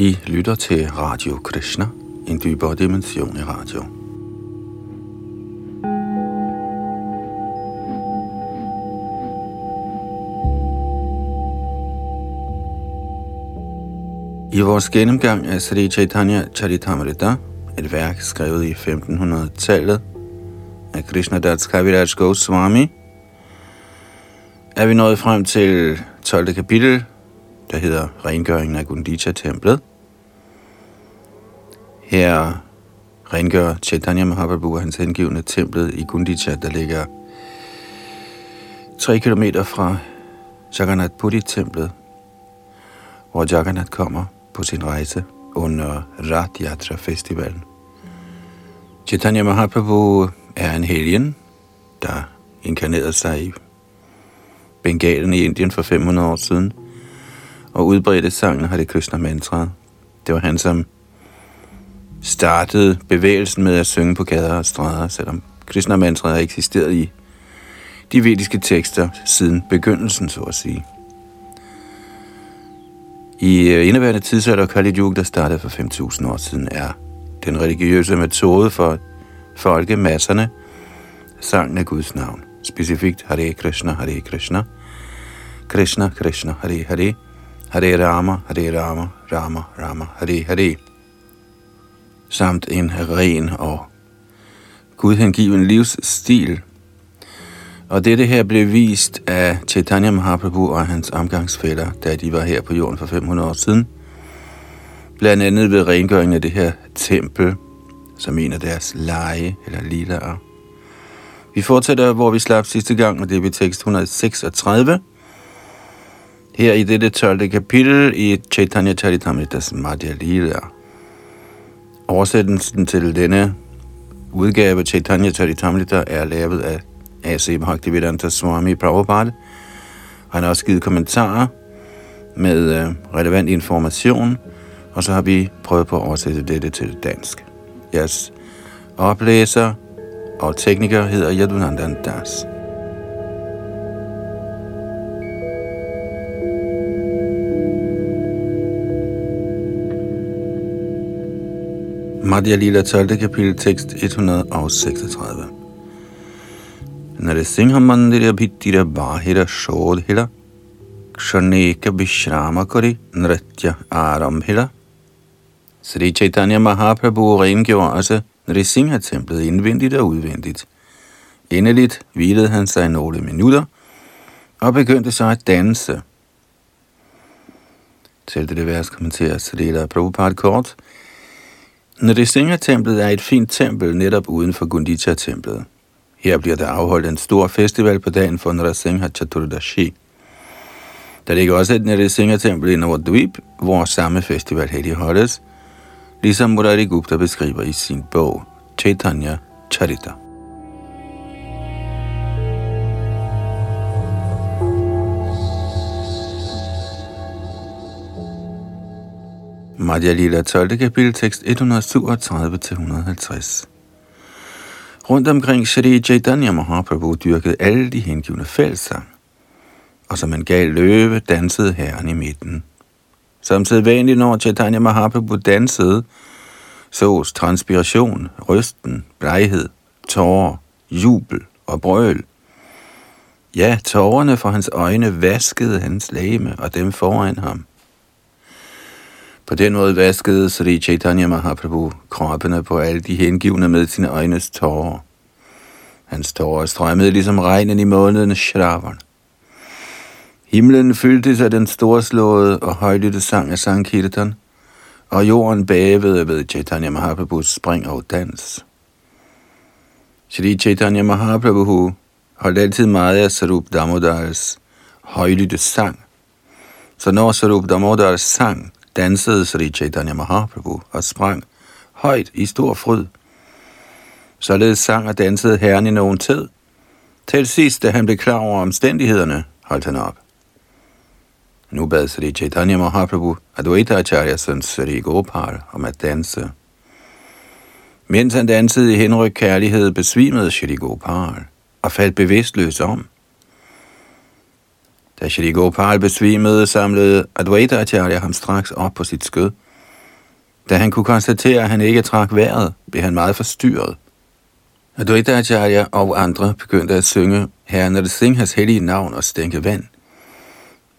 I lytter til Radio Krishna, en dybere dimension i radio. I vores gennemgang af Sri Chaitanya Charitamrita, et værk skrevet i 1500-tallet af Krishna Das Kaviraj Goswami, er vi nået frem til 12. kapitel, der hedder Rengøringen af Gundicha-templet. Her rengør Chaitanya Mahaprabhu og hans hengivne templet i Gundicha, der ligger 3 km fra Jagannath Puri-templet, hvor Jagannath kommer på sin rejse under Rath Yatra Festivalen. Chaitanya Mahaprabhu er en helgen, der inkarnerede sig i Bengalen i Indien for 500 år siden, og udbredte sangen Hare Krishna mantra. Det var han, som startede bevægelsen med at synge på gader og stræder, selvom Krishna mantra har eksisteret i de vediske tekster siden begyndelsen, så at sige. I øh, indeværende tidsalder Kali Yuga, der startede for 5.000 år siden, er den religiøse metode for folkemasserne sangen af Guds navn. Specifikt Hare Krishna, Hare Krishna, Krishna Krishna, Hare Hare, Hare Rama, Hare Rama, Rama Rama, Hare Hare. Samt en ren og gudhengiven livsstil. Og dette her blev vist af Chaitanya Mahaprabhu og hans omgangsfælder, da de var her på jorden for 500 år siden. Blandt andet ved rengøringen af det her tempel, som en af deres lege eller lilaer. Vi fortsætter, hvor vi slap sidste gang, og det er ved tekst 136. Her i dette 12. kapitel i Chaitanya Charitamritas Madhya Lila. Oversættelsen til denne udgave Chaitanya Charitamrita er lavet af A.C. Bhaktivedanta Swami Prabhupada. Han har også givet kommentarer med øh, relevant information, og så har vi prøvet på at oversætte dette til dansk. Jeres oplæser og tekniker hedder Yadunandan Das. Madhya Lila 12. kapitel tekst 136. Narasimha Mandira Bhittira Bahira Shodhila Kshaneka Vishrama Kari Nritya Arambhila Sri Chaitanya Mahaprabhu rengjorde også Nrisingha-templet indvendigt og udvendigt. Endeligt hvilede han sig nogle minutter og begyndte så at danse. Til det vers kommenterer Srila Prabhupada kort. Nrisinga-templet er et fint tempel netop uden for Gundicha-templet. Her bliver der afholdt en stor festival på dagen for Nrasingha Chaturdashi. Der ligger også et Nrisinga-tempel i Nordvip, hvor samme festival heldigholdes, ligesom Murari Gupta beskriver i sin bog Chaitanya Charita. Madhya Lila 12. kapitel, tekst 137-150. Rundt omkring Shri Chaitanya Mahaprabhu dyrkede alle de hengivne fællesang, og som en gal løve dansede herren i midten. Som sædvanligt, når Chaitanya Mahaprabhu dansede, sås transpiration, rysten, bleghed, tårer, jubel og brøl. Ja, tårerne fra hans øjne vaskede hans læme og dem foran ham. På den måde vaskede Sri Chaitanya Mahaprabhu kroppene på alle de hengivne med sine øjnes tårer. Hans tårer strømmede ligesom regnen i måneden Shravan. Himlen fyldtes af den storslåede og højlytte sang af Sankirtan, og jorden bævede ved Chaitanya Mahaprabhus spring og dans. Sri Chaitanya Mahaprabhu holdt altid meget af Sarup Damodars højlytte sang. Så når Sarup Damodars sang, dansede Sri Chaitanya Mahaprabhu og sprang højt i stor fryd. Således sang og dansede herren i nogen tid. Til sidst, da han blev klar over omstændighederne, holdt han op. Nu bad Sri Chaitanya Mahaprabhu Advaita Acharya søn Sri Gopal om at danse. Mens han dansede i henryk kærlighed, besvimede Sri Gopal og faldt bevidstløs om. Da Shri Gopal besvimede, samlede Advaita Acharya ham straks op på sit skød Da han kunne konstatere, at han ikke trak vejret, blev han meget forstyrret. Advaita Acharya og andre begyndte at synge Herren Singhas hellige navn og stænke vand.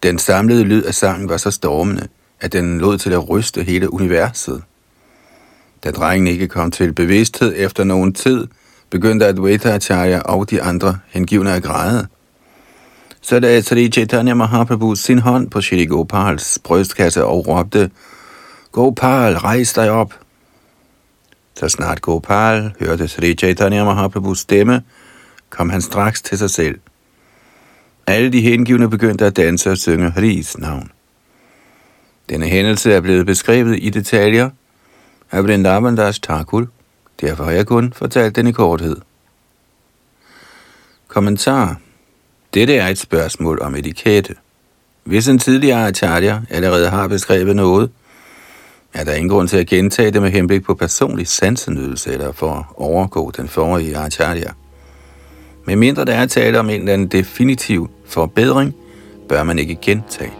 Den samlede lyd af sangen var så stormende, at den lod til at ryste hele universet. Da drengen ikke kom til bevidsthed efter nogen tid, begyndte Advaita Acharya og de andre hengivne at græde. Så da Sri Chaitanya Mahaprabhu sin hånd på Shri Gopals brystkasse og råbte, Gopal, rejs dig op! Så snart Gopal hørte Sri Chaitanya Mahaprabhus stemme, kom han straks til sig selv. Alle de hengivne begyndte at danse og synge Haris navn. Denne hændelse er blevet beskrevet i detaljer af Vrindavan Das Thakur, derfor har jeg kun fortalt den i korthed. Kommentar dette er et spørgsmål om etikette. Hvis en tidligere acharya allerede har beskrevet noget, er der ingen grund til at gentage det med henblik på personlig sansenydelse eller for at overgå den forrige acharya. Medmindre der er tale om en eller anden definitiv forbedring, bør man ikke gentage.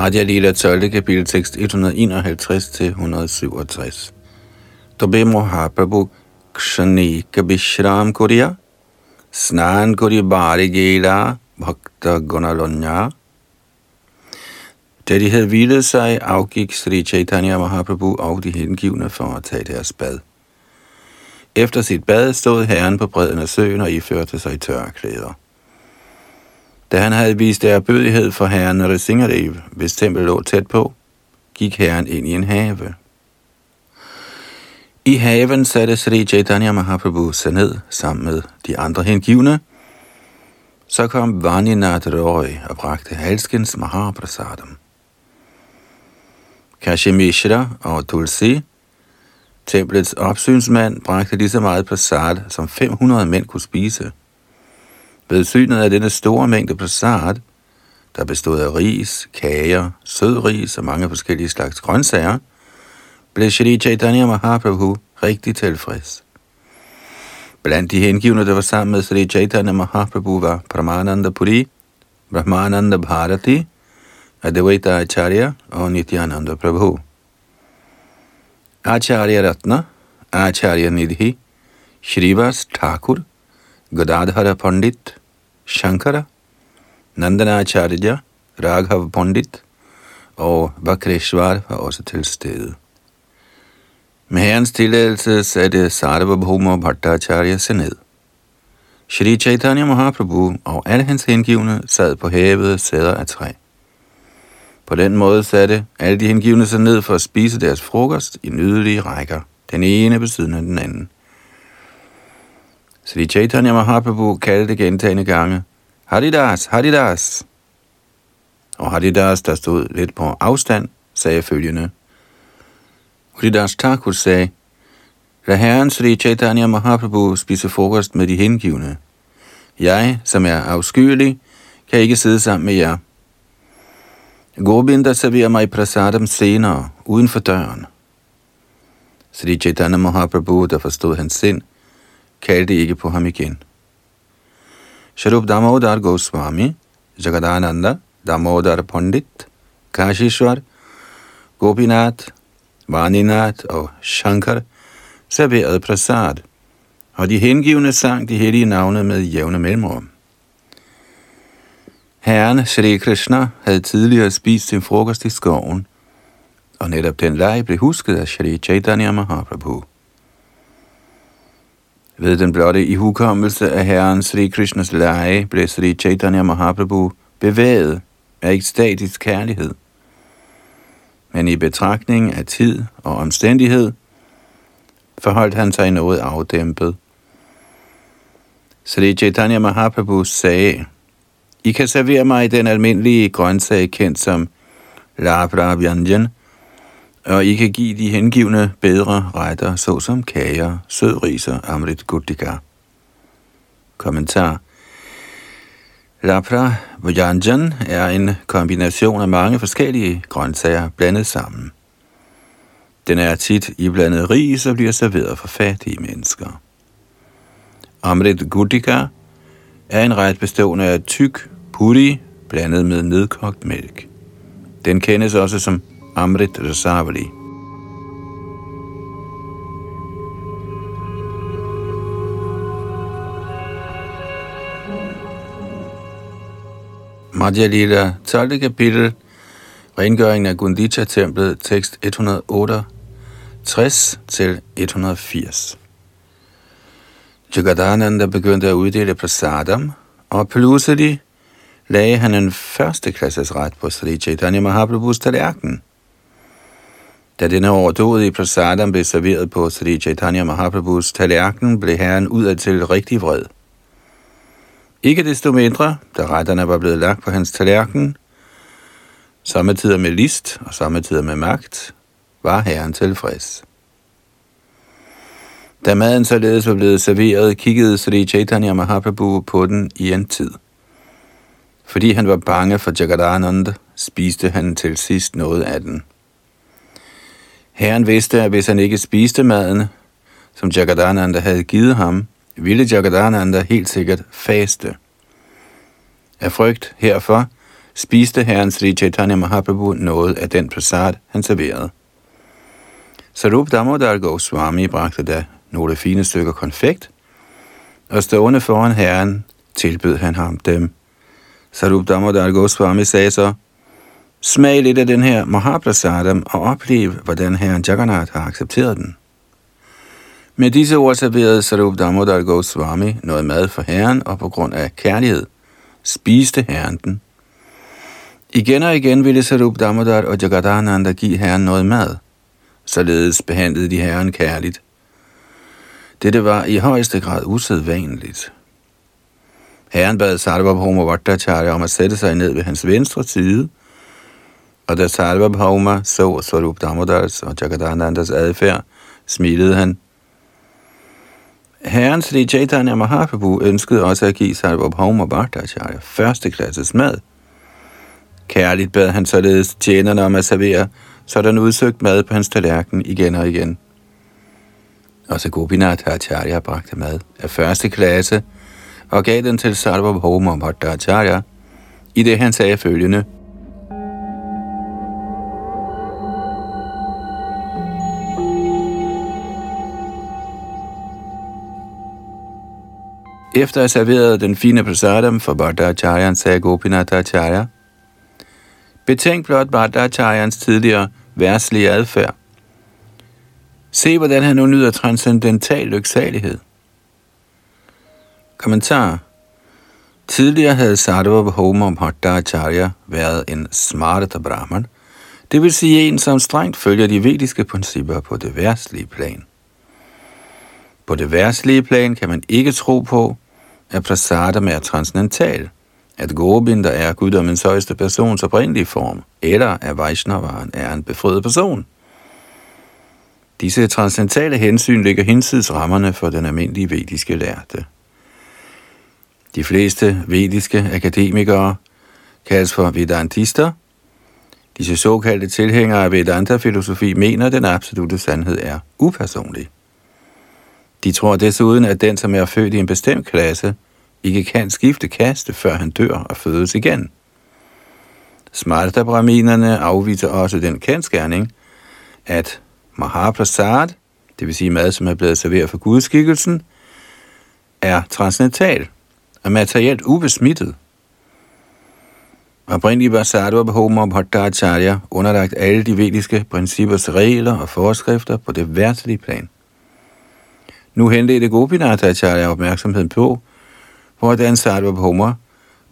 Madhya Lila 12. kapitel tekst 151-167. Tobe Mohaprabhu Kshani Kabishram Kuriya Snan Kuri Bari Gela Bhakta Gunalonya Da de havde hvilet sig, afgik Sri Chaitanya Mahaprabhu og de hengivne for at tage deres bad. Efter sit bad stod herren på bredden af søen og iførte sig tørklæder. Da han havde vist bødighed for herren Narasimhadev, hvis tempel lå tæt på, gik herren ind i en have. I haven satte Sri Chaitanya Mahaprabhu sig ned sammen med de andre hengivne. Så kom Vaninath Roy og bragte halskens Mahaprasadam. Kashimishra og Tulsi, templets opsynsmand, bragte lige så meget prasad, som 500 mænd kunne spise. Ved synet af denne store mængde passat, der bestod af ris, kager, sødris og mange forskellige slags grøntsager, blev Shri Chaitanya Mahaprabhu rigtig tilfreds. Blandt de hengivne, der var sammen med Sri Chaitanya Mahaprabhu, var Pramananda Puri, Brahmananda Bharati, Advaita Acharya og Nityananda Prabhu. Acharya Ratna, Acharya Nidhi, Shrivas Thakur, Godadhara Pandit, Shankara, Acharya, Raghav Pandit og Vakreshwar var også til stede. Med herrens tilladelse satte Sarvabhuma Bhattacharya sig ned. Shri Chaitanya Mahaprabhu og alle hans hengivne sad på havet sæder af træ. På den måde satte alle de hengivne sig ned for at spise deres frokost i nydelige rækker, den ene ved siden af den anden. Sri Chaitanya Mahaprabhu kaldte gentagende gange, Haridas, Haridas. Og Haridas, der stod lidt på afstand, sagde følgende, Haridas Thakur sagde, Lad Herren Sri Chaitanya Mahaprabhu spise frokost med de hengivne. Jeg, som er afskyelig, kan ikke sidde sammen med jer. Govinda serverer mig prasadam senere, uden for døren. Sri Chaitanya Mahaprabhu, der forstod hans sind, kaldte ikke på ham igen. Sharup Damodar Goswami, Jagadananda, Damodar Pandit, Kashishwar, Gopinath, Vaninath og Shankar serverede prasad, og de hengivne sang de hellige navne med jævne mellemrum. Herren Shri Krishna havde tidligere spist sin frokost i skoven, og netop den leg blev husket af Shri Chaitanya Mahaprabhu. Ved den blotte ihukommelse af Herren Sri Krishnas lege blev Sri Chaitanya Mahaprabhu bevæget af ekstatisk kærlighed. Men i betragtning af tid og omstændighed forholdt han sig noget afdæmpet. Sri Chaitanya Mahaprabhu sagde, I kan servere mig den almindelige grøntsag kendt som Labra Vyanjan, og I kan give de hengivne bedre retter, såsom kager, sødriser, amrit gudika. Kommentar Lapra Vyanjan er en kombination af mange forskellige grøntsager blandet sammen. Den er tit i blandet ris og bliver serveret for fattige mennesker. Amrit Gudika er en ret bestående af tyk puri blandet med nedkogt mælk. Den kendes også som Amrit Rasavali. Madhya Lila, 12. kapitel, Rengøringen af Gundita-templet, tekst 168 til 180. Jagadananda begyndte at uddele prasadam, og pludselig lagde han en førsteklasses ret på Sri Chaitanya Mahaprabhus tallerken. Da denne overdådige prasadam blev serveret på Sri Chaitanya Mahaprabhus tallerken, blev herren ud til rigtig vred. Ikke desto mindre, da retterne var blevet lagt på hans tallerken, samtidig med list og samtidig med magt, var herren tilfreds. Da maden således var blevet serveret, kiggede Sri Chaitanya Mahaprabhu på den i en tid. Fordi han var bange for Jagadananda, spiste han til sidst noget af den. Herren vidste, at hvis han ikke spiste maden, som Jagadananda havde givet ham, ville Jagadananda helt sikkert faste. Af frygt herfor spiste herren Sri Chaitanya Mahaprabhu noget af den prasad, han serverede. Sarup Damodar Goswami bragte da nogle fine stykker konfekt, og stående foran herren tilbød han ham dem. Sarup Damodar Goswami sagde så, Smag lidt af den her Mahaprasadam og oplev, hvordan herren Jagannath har accepteret den. Med disse ord serverede Sarup Damodar Goswami noget mad for herren, og på grund af kærlighed spiste herren den. Igen og igen ville Sarup Damodar og Jagadananda give herren noget mad. Således behandlede de herren kærligt. Dette var i højeste grad usædvanligt. Herren bad Sarvabhauma Vattacharya om at sætte sig ned ved hans venstre side, og da Sarvabhauma så Swarup Damodars og Jagadanandas adfærd, smilede han. Herren Sri Chaitanya Mahaprabhu ønskede også at give Sarvabhauma Bhattacharya første klasses mad. Kærligt bad han således tjenerne om at servere sådan udsøgt mad på hans tallerken igen og igen. Også Gopinath Acharya bragte mad af første klasse og gav den til Sarvabhauma Bhattacharya, i det han sagde følgende. Efter at have serveret den fine prasadam for Bhattacharyan, sagde Gopinath Acharya, Betænk blot Bhattacharyans tidligere værtslige adfærd. Se, hvordan han nu nyder transcendental lyksalighed. Kommentar. Tidligere havde Sadhava Bhoma Bhattacharya været en smarta brahman, det vil sige en, som strengt følger de vediske principper på det værtslige plan. På det værtslige plan kan man ikke tro på, at prasadam er transcendental, at Gobind er guddommens højeste persons oprindelige form, eller at Vaishnavaren er en befriet person – Disse transcendentale hensyn ligger hinsides rammerne for den almindelige vediske lærte. De fleste vediske akademikere kaldes for Vedantister. Disse såkaldte tilhængere af Vedanta-filosofi mener, at den absolute sandhed er upersonlig. De tror desuden, at den, som er født i en bestemt klasse, ikke kan skifte kaste, før han dør og fødes igen. Smarta-brahminerne afviser også den kendskærning, at Mahaprasad, det vil sige mad, som er blevet serveret for gudskikkelsen, er transcendental og materielt ubesmittet. Oprindeligt var Sadhva Bhoma Bhattacharya underlagt alle de vediske princippers regler og forskrifter på det værtslige plan. Nu henledte Gopinath Acharya opmærksomheden på, hvordan Sarva Bhoma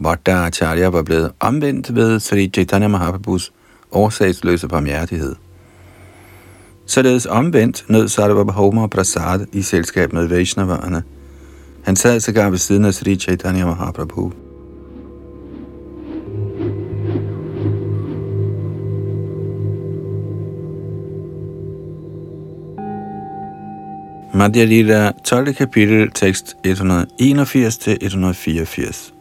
Bhattacharya var blevet omvendt ved Sri Chaitanya Mahaprabhus årsagsløse barmhjertighed. Således omvendt nød Sarvabhauma Prasad i selskab med Vaishnaverne. Han sad sågar ved siden af Sri Chaitanya Mahaprabhu. Madhya Lila, 12. kapitel, tekst 181-184.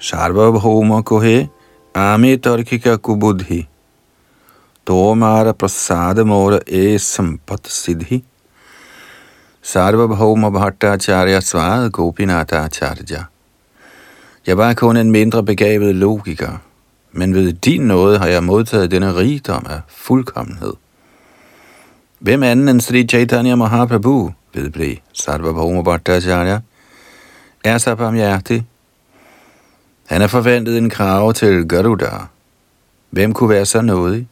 Sarvabhauma kohe, ame tarkika kubudhi. Tomara prasada mora e sampat siddhi. Sarvabhauma Bhattacharya svarede Gopinata Acharya. Jeg var kun en mindre begavet logiker, men ved din nåde har jeg modtaget denne rigdom af fuldkommenhed. Hvem anden end Sri Chaitanya Mahaprabhu, vedblev Sarvabhauma Bhattacharya, er så barmhjertig. Han har forventet en krav til Garuda. Hvem kunne være så nådig?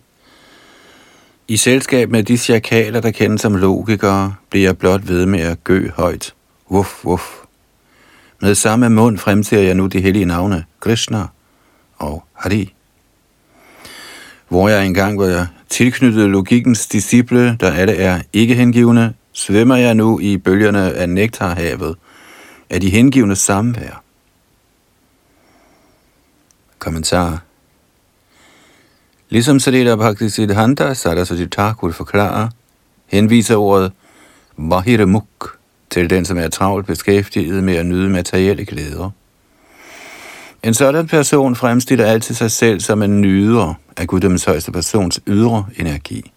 I selskab med de chakaler, der kendes som logikere, bliver jeg blot ved med at gø højt. Wuff, wuff. Med samme mund fremser jeg nu de hellige navne Krishna og Hari. Hvor jeg engang var tilknyttet logikens disciple, der alle er ikke hengivne, svømmer jeg nu i bølgerne af nektarhavet af de hengivne samvær. Kommentar Ligesom Sarita Bhaktisiddhanta Saraswati Thakur forklarer, henviser ordet Vahiramuk til den, som er travlt beskæftiget med at nyde materielle glæder. En sådan person fremstiller altid sig selv som en nyder af guddommens højeste persons ydre energi.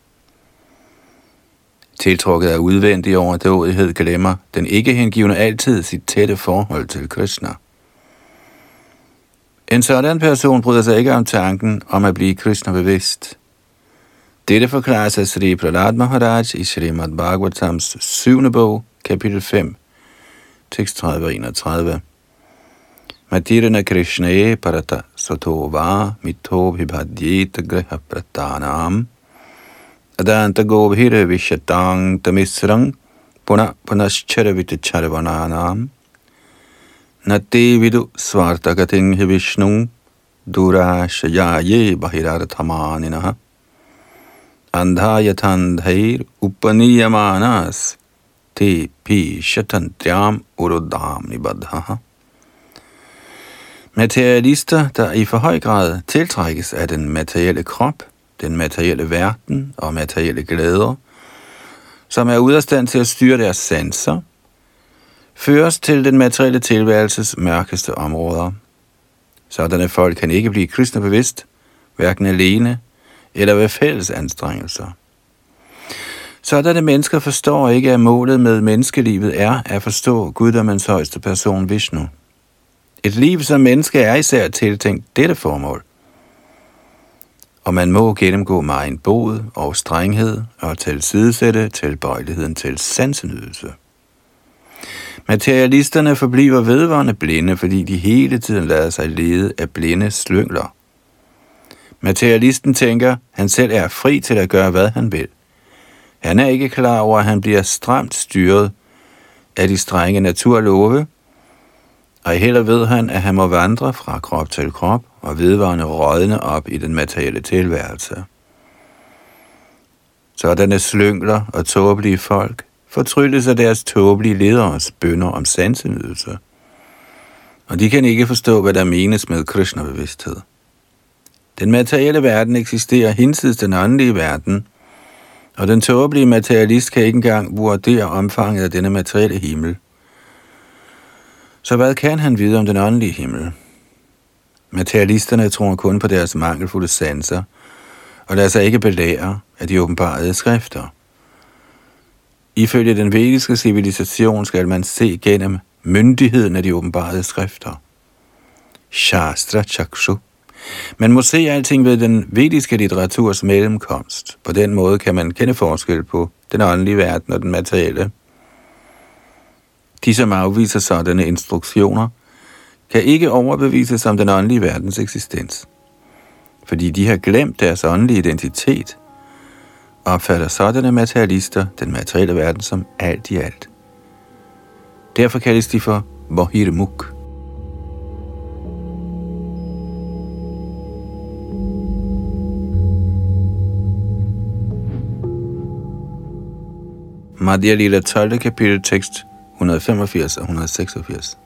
Tiltrukket af udvendig overdådighed glemmer den ikke hengivne altid sit tætte forhold til Krishna. En sådan person bryder sig ikke om tanken om at blive Krishna bevidst. Dette forklares af Sri Prahlad Maharaj i Srimad Bhagavatams 7. bog, kapitel 5, tekst 30 og 31. Matirana Krishna e parata satova mito vibhadyet graha pratanam. Adanta gobhira vishatang tamisrang puna punaschara vitacharvananam. Nati vidu svartagating hi Vishnu durashayaye bahirarthamaninaha andhayathandhair upaniyamanas te pi shatantyam urudam nibadhaha. Materialister, der i for høj grad tiltrækkes af den materielle krop, den materielle verden og materielle glæder, som er ude af stand til at styre deres sanser, føres til den materielle tilværelses mørkeste områder. Sådanne folk kan ikke blive kristne bevidst, hverken alene eller ved fælles anstrengelser. Sådanne mennesker forstår ikke, at målet med menneskelivet er at forstå guddommens højeste person Vishnu. Et liv som menneske er især tiltænkt dette formål. Og man må gennemgå meget bod og strenghed og tilsidesætte tilbøjeligheden til sansenydelse. Materialisterne forbliver vedvarende blinde, fordi de hele tiden lader sig lede af blinde slyngler. Materialisten tænker, han selv er fri til at gøre, hvad han vil. Han er ikke klar over, at han bliver stramt styret af de strenge naturlove, ej heller ved han, at han må vandre fra krop til krop og vedvarende rådne op i den materielle tilværelse. Sådanne slyngler og tåbelige folk fortrylles af deres tåbelige lederes bønder om sansenydelse. Og de kan ikke forstå, hvad der menes med Krishna-bevidsthed. Den materielle verden eksisterer hinsides den åndelige verden, og den tåbelige materialist kan ikke engang vurdere omfanget af denne materielle himmel. Så hvad kan han vide om den åndelige himmel? Materialisterne tror kun på deres mangelfulde sanser, og lader sig ikke belære af de åbenbarede skrifter. Ifølge den vediske civilisation skal man se gennem myndigheden af de åbenbarede skrifter. Shastra Chakshu. Man må se alting ved den vediske litteraturs mellemkomst. På den måde kan man kende forskel på den åndelige verden og den materielle. De, som afviser sådanne instruktioner, kan ikke overbevises om den åndelige verdens eksistens. Fordi de har glemt deres åndelige identitet – opfatter sådanne materialister den materielle verden som alt i alt. Derfor kaldes de for Mohirmuk. Madhya Lila 12. kapitel tekst 185 og 186.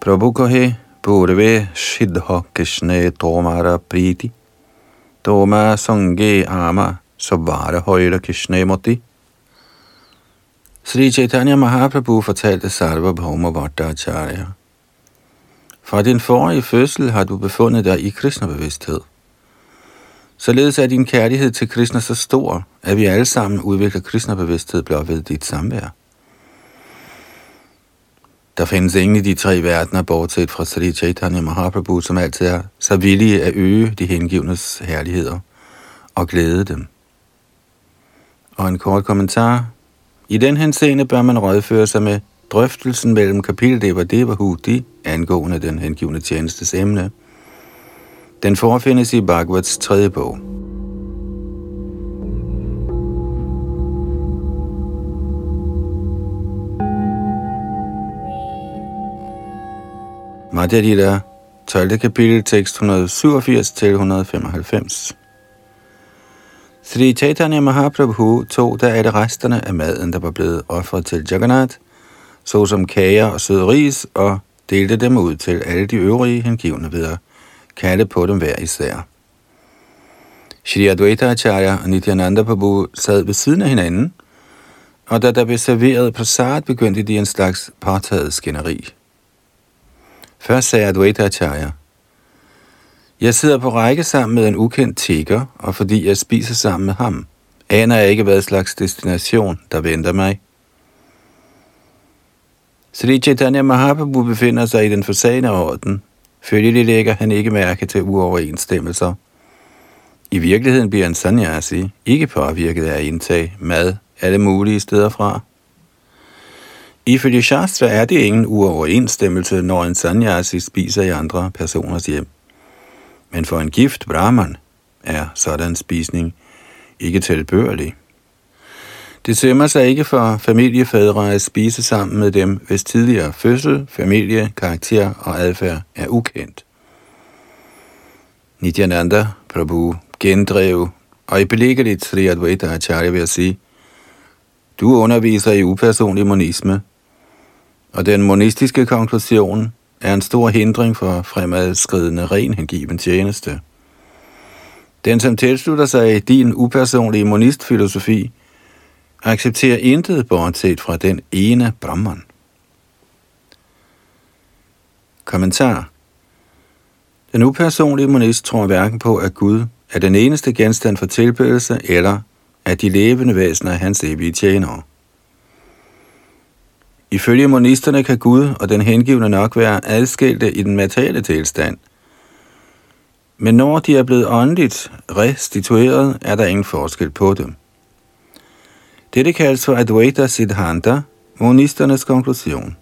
Prabhukohe purve shidha kishne tomara priti Toma Sange Ama Sabara Højre Krishnamati. Sri Chaitanya Mahaprabhu fortalte Sarva Bhauma Bhattacharya. Fra din forrige fødsel har du befundet dig i Krishna-bevidsthed. Således er din kærlighed til Krishna så stor, at vi alle sammen udvikler Krishna-bevidsthed blot ved dit samvær. Der findes ingen i de tre verdener, bortset fra Sri Chaitanya Mahaprabhu, som altid er så villige at øge de hengivnes herligheder og glæde dem. Og en kort kommentar. I den henseende bør man rådføre sig med drøftelsen mellem kapitel Deva Deva Hudi angående den hengivne tjenestes emne. Den forefindes i Bhagavats tredje bog. Madhya Lila, 12. kapitel, tekst 187 til 195. Sri Chaitanya Mahaprabhu tog da alle resterne af maden, der var blevet offret til Jagannath, såsom kager og sød ris, og delte dem ud til alle de øvrige hengivne ved at kalde på dem hver især. Shri Advaita Acharya og Nityananda Prabhu sad ved siden af hinanden, og da der blev serveret prasad, begyndte de en slags partaget skænderi. Først sagde Advaita Acharya, jeg sidder på række sammen med en ukendt tigger, og fordi jeg spiser sammen med ham, aner jeg ikke, hvad slags destination, der venter mig. Sri Chaitanya Mahaprabhu befinder sig i den forsagende orden. Følgelig lægger han ikke mærke til uoverensstemmelser. I virkeligheden bliver en sanyasi ikke påvirket af at indtage mad alle mulige steder fra. Ifølge Shastra er det ingen uoverensstemmelse, når en sanyasi spiser i andre personers hjem. Men for en gift brahman er sådan spisning ikke tilbørlig. Det sømmer sig ikke for familiefædre at spise sammen med dem, hvis tidligere fødsel, familie, karakter og adfærd er ukendt. Nityananda Prabhu gendrev og i beliggeligt Sri Advaita Acharya vil sige, du underviser i upersonlig monisme, og den monistiske konklusion er en stor hindring for fremadskridende ren hengiven tjeneste. Den, som tilslutter sig din upersonlige monistfilosofi, accepterer intet bortset fra den ene Brahman. Kommentar Den upersonlige monist tror hverken på, at Gud er den eneste genstand for tilbedelse, eller at de levende væsener er hans evige tjenere. Ifølge monisterne kan Gud og den hengivne nok være adskilte i den materielle tilstand. Men når de er blevet åndeligt restitueret, er der ingen forskel på dem. Dette kaldes for Advaita Siddhanta, monisternes konklusion.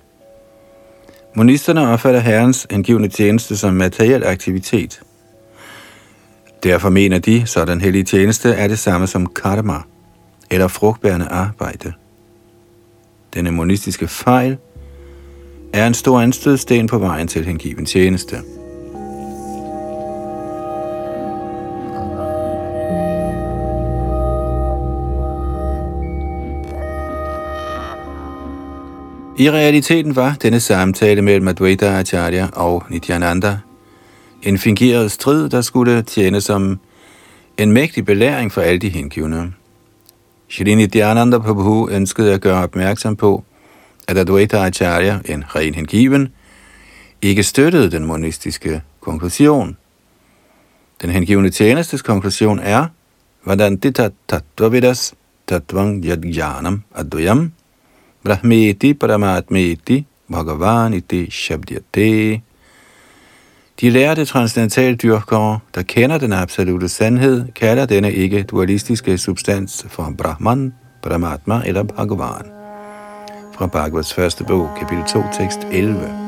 Monisterne opfatter Herrens angivende tjeneste som materiel aktivitet. Derfor mener de, så den hellige tjeneste er det samme som karma, eller frugtbærende arbejde. Denne monistiske fejl er en stor anstødsten på vejen til hengiven tjeneste. I realiteten var denne samtale mellem Advaita Acharya og Nityananda en fingeret strid, der skulle tjene som en mægtig belæring for alle de hengivne. Shri Nityananda Prabhu ønskede at gøre opmærksom på, at Advaita Acharya, en ren hengiven, ikke støttede den monistiske konklusion. Den hengivne tjenestes konklusion er, hvordan det tattvavidas tattvang yadjanam advayam brahmeti paramatmeti bhagavan iti shabdyate. De lærte transcendentaldyrkere, der kender den absolute sandhed, kalder denne ikke dualistiske substans for Brahman, Paramatma eller Bhagavan. Fra Bhagavats første bog, kapitel 2, tekst 11.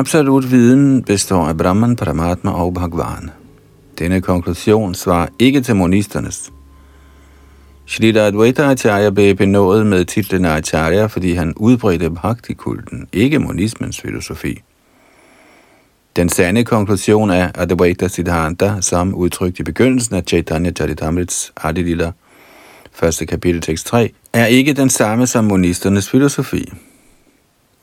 Absolut viden består af Brahman, Paramatma og Bhagavan. Denne konklusion svarer ikke til monisternes, Shri Advaita Acharya blev benået med titlen Acharya, fordi han udbredte bhakti-kulten, ikke monismens filosofi. Den sande konklusion er Advaita Siddhanta, som udtrykt i begyndelsen af Chaitanya Charitamrits Adilila, første kapitel tekst 3, er ikke den samme som monisternes filosofi.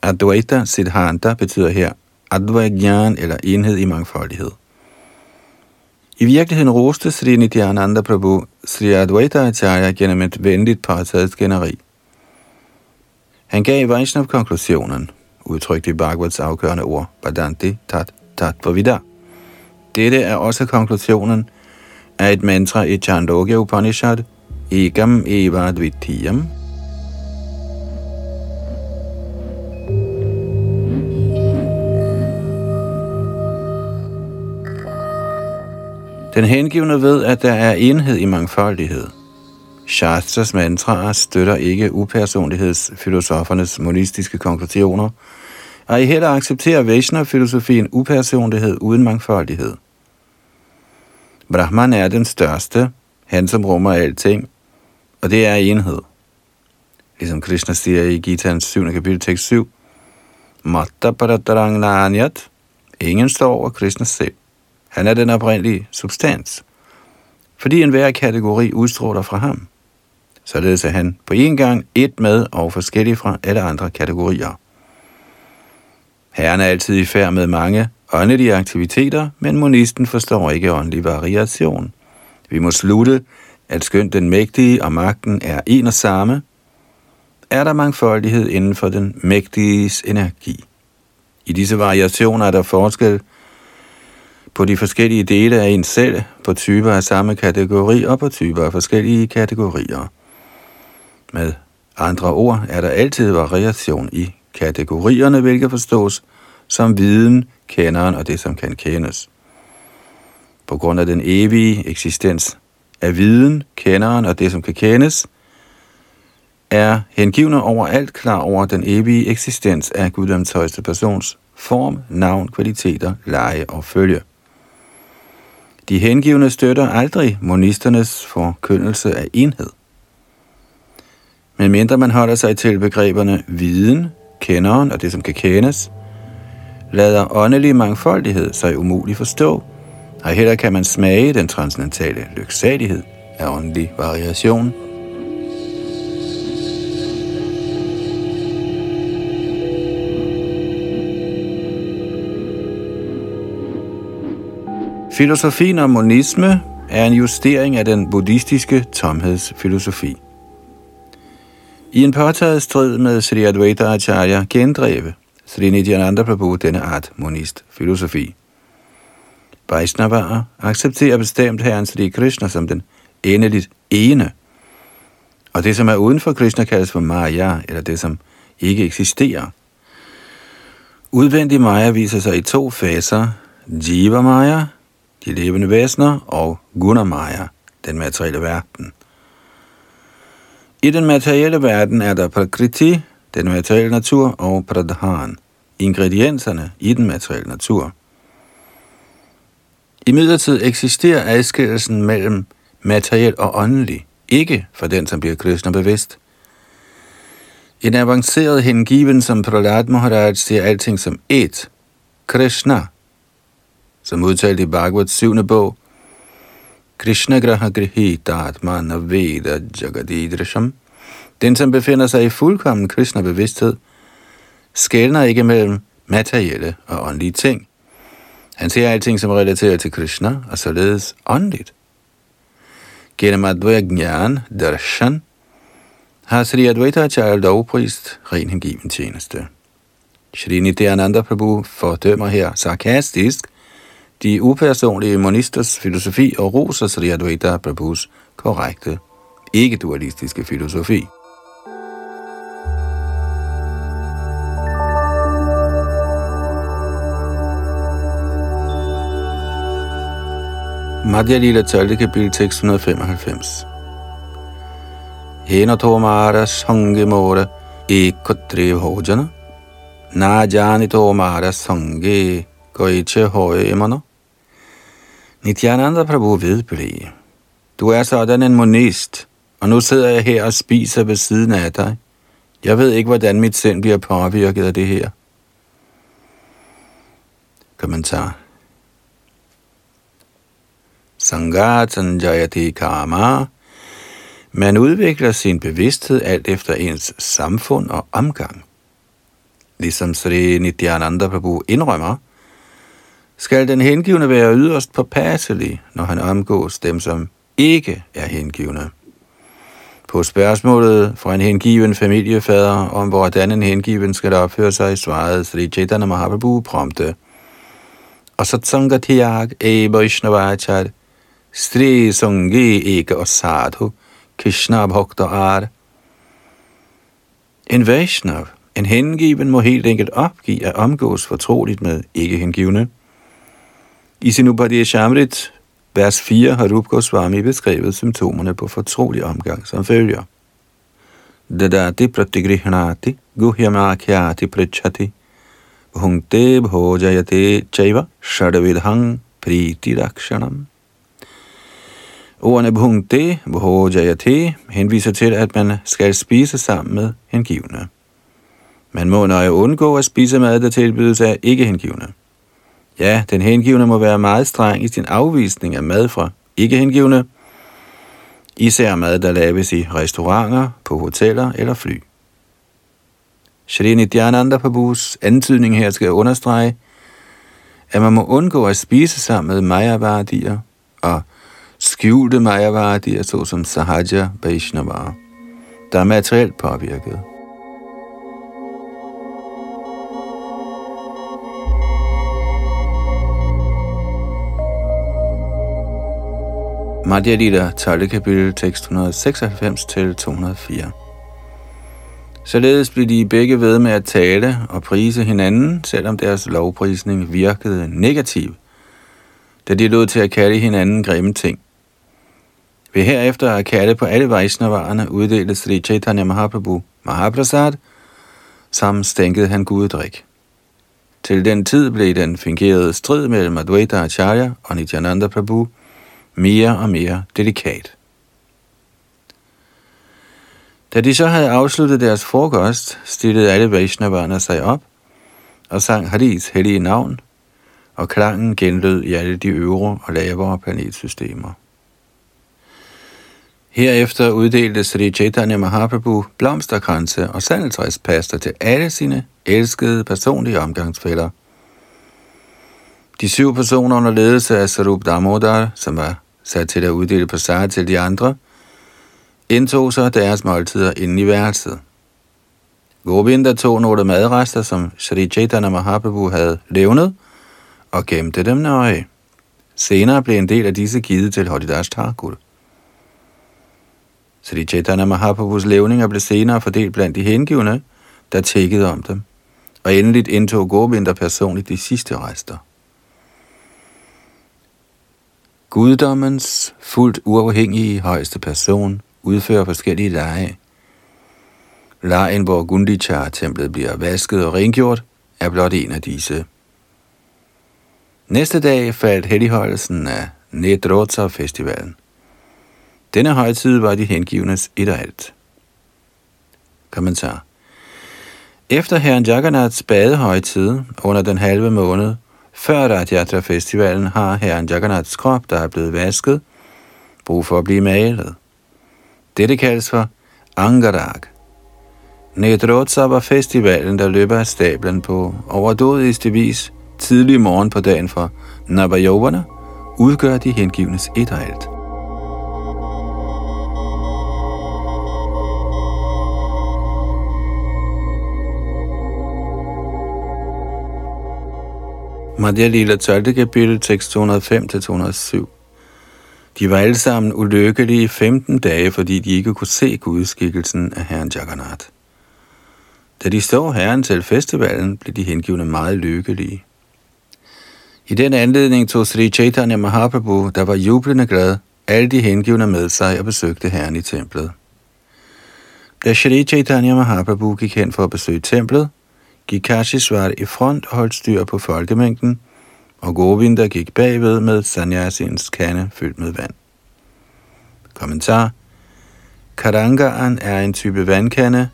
Advaita Siddhanta betyder her Advaigyan eller enhed i mangfoldighed. I virkeligheden roste Sri Nityananda Prabhu Sri Advaita Acharya gennem et venligt partaget generi. Han gav Vaishnav-konklusionen, udtrykt i Bhagavats afgørende ord, Badanti Tat Tat Pavida. Dette er også konklusionen af et mantra i Chandogya Upanishad, Ekam Eva Dvitiyam, Den hengivne ved, at der er enhed i mangfoldighed. Shastras mantraer støtter ikke upersonlighedsfilosofernes monistiske konklusioner, og I heller accepterer Vaishnav-filosofien upersonlighed uden mangfoldighed. Brahman er den største, han som rummer alting, og det er enhed. Ligesom Krishna siger i Gita's 7. kapitel tekst 7, Matta Paradarang nanyat, ingen står over Krishna selv. Han er den oprindelige substans, fordi enhver kategori udstråler fra ham. Således er han på en gang et med og forskellig fra alle andre kategorier. Herren er altid i færd med mange åndelige aktiviteter, men monisten forstår ikke åndelig variation. Vi må slutte, at skønt den mægtige og magten er en og samme, er der mangfoldighed inden for den mægtiges energi. I disse variationer er der forskel på de forskellige dele af en selv, på typer af samme kategori og på typer af forskellige kategorier. Med andre ord er der altid variation i kategorierne, hvilket forstås som viden, kenderen og det, som kan kendes. På grund af den evige eksistens af viden, kenderen og det, som kan kendes, er hengivne overalt klar over den evige eksistens af Guddoms højeste persons form, navn, kvaliteter, leje og følge. De hengivne støtter aldrig monisternes forkyndelse af enhed. Men mindre man holder sig til begreberne viden, kenderen og det, som kan kendes, lader åndelig mangfoldighed sig umuligt forstå, og heller kan man smage den transcendentale lyksalighed af åndelig variation – Filosofien om monisme er en justering af den buddhistiske tomhedsfilosofi. I en påtaget strid med Sri Advaita Acharya gendreve Sri Nityananda Prabhu denne art monist-filosofi. Vaishnavaer accepterer bestemt Herren Sri Krishna som den endeligt ene, og det, som er uden for Krishna, kaldes for Maya, eller det, som ikke eksisterer. Udvendig Maya viser sig i to faser, Jiva Maya de levende væsener, og Gunamaya, den materielle verden. I den materielle verden er der Prakriti, den materielle natur, og Pradhan, ingredienserne i den materielle natur. I midlertid eksisterer adskillelsen mellem materiel og åndelig, ikke for den, som bliver kristne bevidst. En avanceret hengiven som Prahlad Maharaj ser alting som et, Krishna, som udtalt i Bhagavats syvende bog, Krishna Graha Grihita Atmana Veda Jagadidrasham, den som befinder sig i fuldkommen Krishna bevidsthed, skældner ikke mellem materielle og åndelige ting. Han ser alting som relateret til Krishna, og således åndeligt. Gennem Advaya Gyan, Darshan, har Sri Advaita Acharya lovprist ren hengiven tjeneste. Shri Nityananda Prabhu fordømmer her sarkastisk de upersonlige monisters filosofi og roser Sri Advaita Prabhus korrekte, ikke-dualistiske filosofi. Madhya Lila 12. kapitel tekst 195. Hena tomara sange mora ekotre hojana na jani tomara sange goiche hoye emana Nityananda Prabhu vedblev. Du er sådan en monist, og nu sidder jeg her og spiser ved siden af dig. Jeg ved ikke, hvordan mit sind bliver påvirket af det her. Kommentar. Sangatan Jayati Karma. Man udvikler sin bevidsthed alt efter ens samfund og omgang. Ligesom Sri Nityananda Prabhu indrømmer, skal den hengivne være yderst påpasselig, når han omgås dem, som ikke er hengivne. På spørgsmålet fra en hengiven familiefader om, hvordan en hengiven skal opføre sig, svarede Sri Chaitanya Mahaprabhu prompte. Og satsangatiyak e Vaishnavachar, Sri Sangi Eka og Sadhu, Krishna Bhakta Ar. En Vaishnav, en hengiven, må helt enkelt opgive at omgås fortroligt med ikke-hengivne. I sin Upadeshamrit Vers 4 har Rup Goswami beskrevet symptomerne på fortrolig omgang som følger. Dadati pratigrihnati guhyamakhyati prichati bhungte bhojayate chaiva shadavidhang priti rakshanam. Ordene bhungte bhojayate henviser til, at man skal spise sammen med hengivne. Man må nøje undgå at spise mad, der tilbydes af ikke hengivne. Ja, den hengivne må være meget streng i sin afvisning af mad fra ikke-hengivne, især mad, der laves i restauranter, på hoteller eller fly. Shri Nityananda Prabhus antydning her skal understrege, at man må undgå at spise sammen med majavardier og skjulte majavardier, såsom Sahaja Vaishnava, der er materielt påvirket. Madhya Lita 12. kapitel, tekst 196 til 204. Således blev de begge ved med at tale og prise hinanden, selvom deres lovprisning virkede negativ, da de lod til at kalde hinanden grimme ting. Ved herefter at kalde på alle Vaishnavarerne uddelte Sri Chaitanya Mahaprabhu Mahaprasad, sammen stænkede han guddrik. Til den tid blev den fingerede strid mellem Advaita Acharya og Nityananda Prabhu mere og mere delikat. Da de så havde afsluttet deres frokost, stillede alle Vaishnavarna sig op og sang Haris hellige navn, og klangen genlød i alle de øvre og lavere planetsystemer. Herefter uddelte Sri Chaitanya Mahaprabhu blomsterkranse og sandeltræspasta til alle sine elskede personlige omgangsfælder. De syv personer under ledelse af Sarup Damodar, som var sat til at uddele passage til de andre, indtog så deres måltider inde i værelset. Govinda tog nogle madrester, som Sri Chaitanya Mahaprabhu havde levnet, og gemte dem nøje. Senere blev en del af disse givet til Haridas Thakur. Sri Chaitanya Mahaprabhus levninger blev senere fordelt blandt de hengivne, der tækkede om dem, og endeligt indtog Govinda personligt de sidste rester. Guddommens fuldt uafhængige højeste person udfører forskellige lege. Lejen, hvor Gundichar-templet bliver vasket og rengjort, er blot en af disse. Næste dag faldt helligholdelsen af Nedrotsa-festivalen. Denne højtid var de hengivnes et og alt. Kommentar. Efter herren Jagannaths badehøjtid under den halve måned – før Radjatra Festivalen har herren Jagannaths krop, der er blevet vasket, brug for at blive malet. Dette kaldes for Angarag. Nedrotsa var festivalen, der løber af stablen på overdådigste vis tidlig morgen på dagen for Navajovana, udgør de hengivnes et og alt. Madhya Lila 12. kapitel, tekst 205-207. De var alle sammen ulykkelige 15 dage, fordi de ikke kunne se gudskikkelsen af herren Jagannath. Da de så herren til festivalen, blev de hengivne meget lykkelige. I den anledning tog Sri Chaitanya Mahaprabhu, der var jublende glad, alle de hengivne med sig og besøgte herren i templet. Da Sri Chaitanya Mahaprabhu gik hen for at besøge templet, gik Kashishvar i front og holdt styr på folkemængden, og Govinda gik bagved med sanyasins kande fyldt med vand. Kommentar Karangaan er en type vandkande,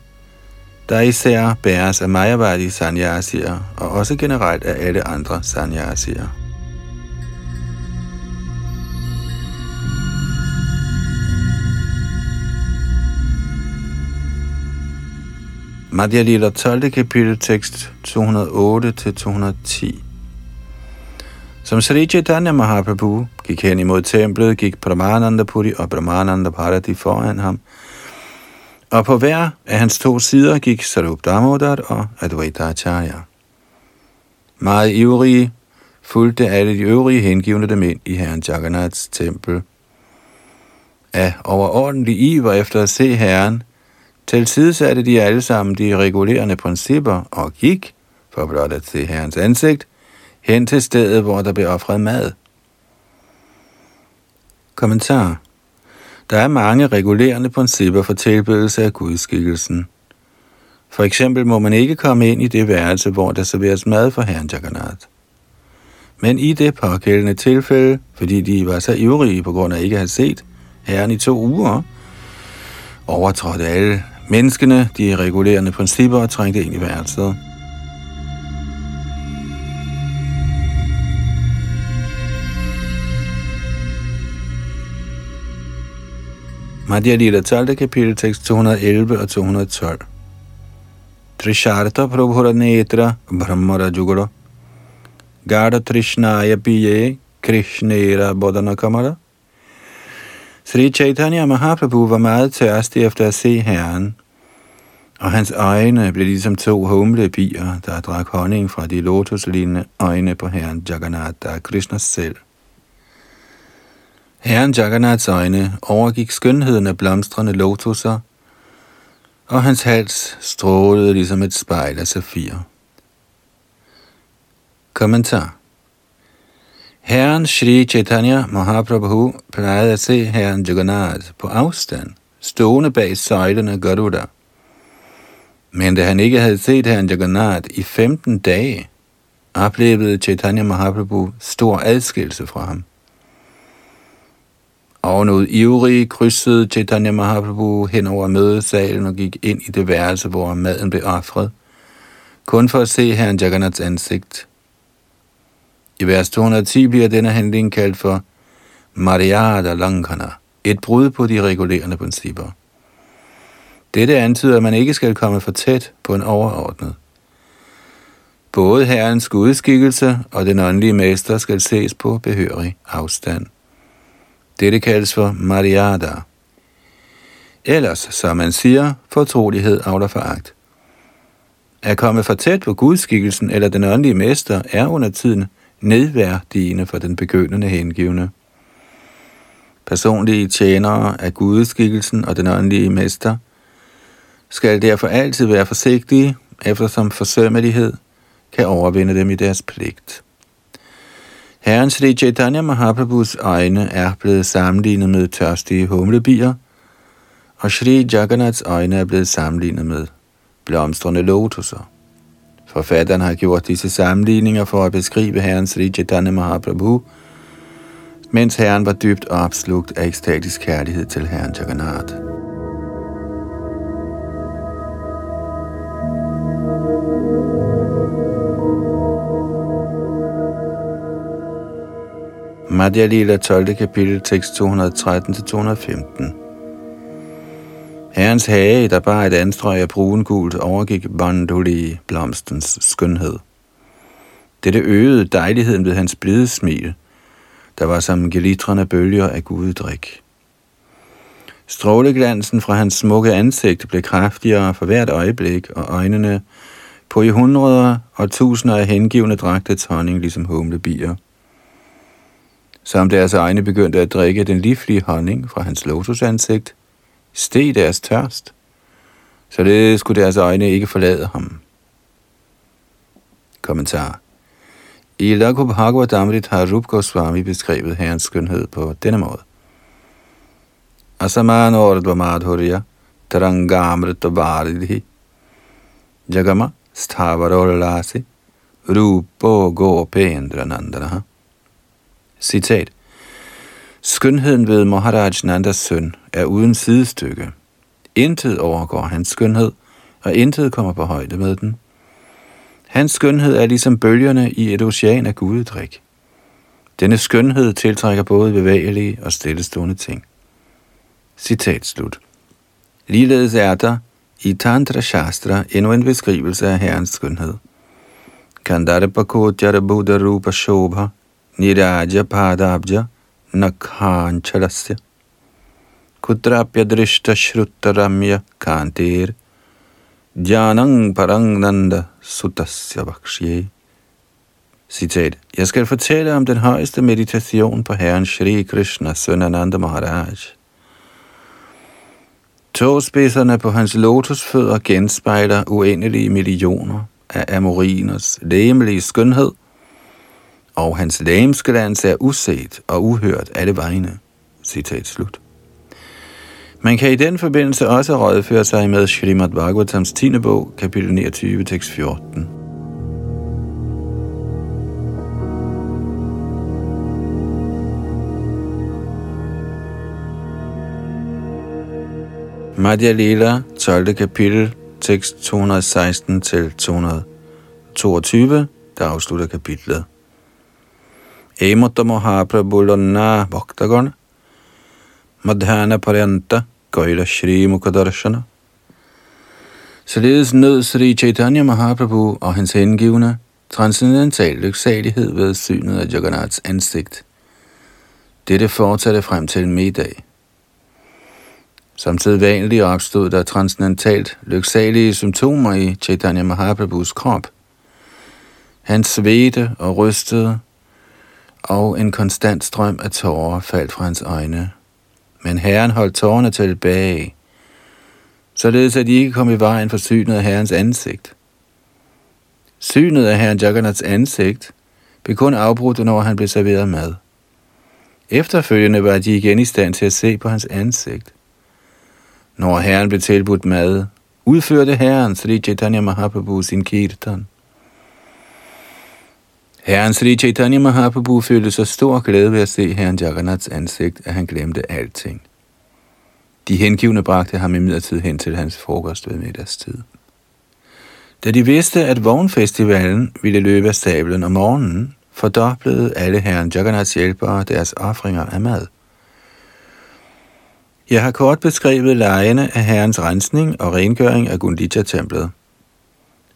der især bæres af Mayavadi sanyasier og også generelt af alle andre sanyasier. Madhya Lila 12. kapitel, tekst 208-210. Som Sri Chaitanya Mahaprabhu gik hen imod templet, gik Brahmananda Puri og Brahmananda Bharati foran ham, Og på hver af hans to sider gik Sarup Damodar og Advaita Acharya. Meget ivrige fulgte alle de øvrige hengivne dem ind i herren Jagannaths tempel. Af overordentlig iver efter at se herren, tilsidesatte de alle sammen de regulerende principper og gik, for blot at se herrens ansigt, hen til stedet, hvor der blev offret mad. Kommentar Der er mange regulerende principper for tilbedelse af gudskikkelsen. For eksempel må man ikke komme ind i det værelse, hvor der serveres mad for herren Jagannath. Men i det pågældende tilfælde, fordi de var så ivrige på grund af ikke at have set herren i to uger, overtrådte alle menneskene de regulerende principper og trængte ind i værelset. Madhya Lila 12. kapitel, tekst 211 og 212. Trisharta Prabhura Netra Brahmara Jugara Gada Trishnaya Piye Krishnera Bodhana Kamala Sri Chaitanya Mahaprabhu var meget tørstig efter at se Herren, og hans øjne blev ligesom to humlebier, der drak honning fra de lotuslignende øjne på Herren Jagannath, der er Krishnas selv. Herren Jagannaths øjne overgik skønheden af blomstrende lotuser, og hans hals strålede ligesom et spejl af safir. Kommentar Herren Shri Chaitanya Mahaprabhu plejede at se herren Jagannath på afstand, stående bag søjlen af Garuda. Men da han ikke havde set herren Jagannath i 15 dage, oplevede Chaitanya Mahaprabhu stor adskillelse fra ham. Og noget ivrig krydsede Chaitanya Mahaprabhu hen over mødesalen og gik ind i det værelse, hvor maden blev offret, kun for at se herren Jagannaths ansigt. I vers 210 bliver denne handling kaldt for Mariada Lankana, et brud på de regulerende principper. Dette antyder, at man ikke skal komme for tæt på en overordnet. Både herrens gudskikkelse og den åndelige mester skal ses på behørig afstand. Dette kaldes for Mariada. Ellers, som man siger, fortrolighed afler foragt. At komme for tæt på gudskikkelsen eller den åndelige mester er under tiden nedværdigende for den begyndende hengivne. Personlige tjenere af gudeskikkelsen og den åndelige mester skal derfor altid være forsigtige, eftersom forsømmelighed kan overvinde dem i deres pligt. Herren Sri Chaitanya Mahaprabhus øjne er blevet sammenlignet med tørstige humlebier, og Sri Jagannaths øjne er blevet sammenlignet med blomstrende lotuser. Forfatteren har gjort disse sammenligninger for at beskrive herren Sri Chaitanya Mahaprabhu, mens herren var dybt opslugt af ekstatisk kærlighed til herren Jagannath. Madhya Lila 12. kapitel, tekst 213-215. Herrens hage, der bare et anstrøg af brungult, overgik Banduli blomstens skønhed. Dette øgede dejligheden ved hans blide smil, der var som gelitrende bølger af gudedrik. Stråleglansen fra hans smukke ansigt blev kraftigere for hvert øjeblik, og øjnene på i hundreder og tusinder af hengivne dragte honning ligesom humlebier. Som deres egne begyndte at drikke den livlige honning fra hans lotusansigt, steg deres tørst, Således skulle deres øjne ikke forlade ham. Kommentar I Lakho Bhagavatamrit har Rup Goswami beskrevet herrens skønhed på denne måde. Asaman Ordva Madhurya Tarangamrita Varidhi Jagama Sthavarolasi Rupo Gopendra Nandanaha Citat. Skønheden ved Maharaj Nandas søn er uden sidestykke. Intet overgår hans skønhed, og intet kommer på højde med den. Hans skønhed er ligesom bølgerne i et ocean af gudedrik. Denne skønhed tiltrækker både bevægelige og stillestående ting. Citat slut. Ligeledes er der i Tantra Shastra endnu en beskrivelse af herrens skønhed. Kandarpa Buddha Rupa Shobha Niraja Padabja Nakhanchalasya kudrapya drishta shruttaramya kantir Dhyanang parangnanda sutasya vakshye. Citat. Jeg skal fortælle om den højeste meditation på Herren Shri Krishna, søn Ananda Maharaj. Togspidserne på hans lotusfødder genspejler uendelige millioner af amoriners læmelige skønhed, og hans lægemskelans er uset og uhørt alle vegne. Citat slut. Man kan i den forbindelse også rådføre sig med Srimad Bhagavatams 10. bog, kapitel 29, tekst 14. Madhya Lila, 12. kapitel, tekst 216 til 222, der afslutter kapitlet. Emutta Mahaprabhulana Bhaktagon, Madhana Paryanta, Gaira Shri Mukadarshana. Således nød Sri Chaitanya Mahaprabhu og hans hengivne transcendental lyksalighed ved synet af Jagannaths ansigt. Dette fortsatte frem til middag. Samtidig vanligt opstod der transcendentalt lyksalige symptomer i Chaitanya Mahaprabhus krop. Han svedte og rystede, og en konstant strøm af tårer faldt fra hans øjne. Men Herren holdt tårerne tilbage, således at de ikke kom i vejen for synet af Herrens ansigt. Synet af Herren Jagannaths ansigt blev kun afbrudt, når han blev serveret mad. Efterfølgende var de igen i stand til at se på hans ansigt. Når Herren blev tilbudt mad, udførte Herren Sri Chaitanya Mahaprabhu sin kirtan. Herren Sri Chaitanya Mahaprabhu følte så stor glæde ved at se Herren Jagannaths ansigt, at han glemte alting. De hengivne bragte ham imidlertid hen til hans frokost ved middagstid. Da de vidste, at vognfestivalen ville løbe af stablen om morgenen, fordoblede alle herren Jagannaths hjælpere deres offringer af mad. Jeg har kort beskrevet lejene af herrens rensning og rengøring af Gundicha-templet.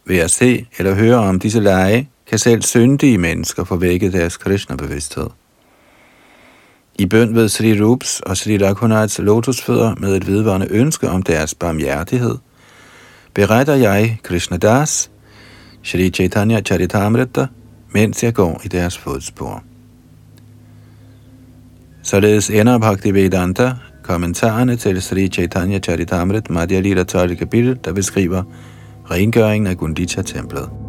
Ved at se eller høre om disse leje, kan selv syndige mennesker få vækket deres Krishna-bevidsthed. I bøn ved Sri Rups og Sri Raghunats lotusfødder med et vedvarende ønske om deres barmhjertighed, beretter jeg Krishna Das, Sri Chaitanya Charitamrita, mens jeg går i deres fodspor. Således ender Bhakti Vedanta kommentarerne til Sri Chaitanya Charitamrit Madhya Lila 12. kapitel, der beskriver rengøringen af Gundicha-templet.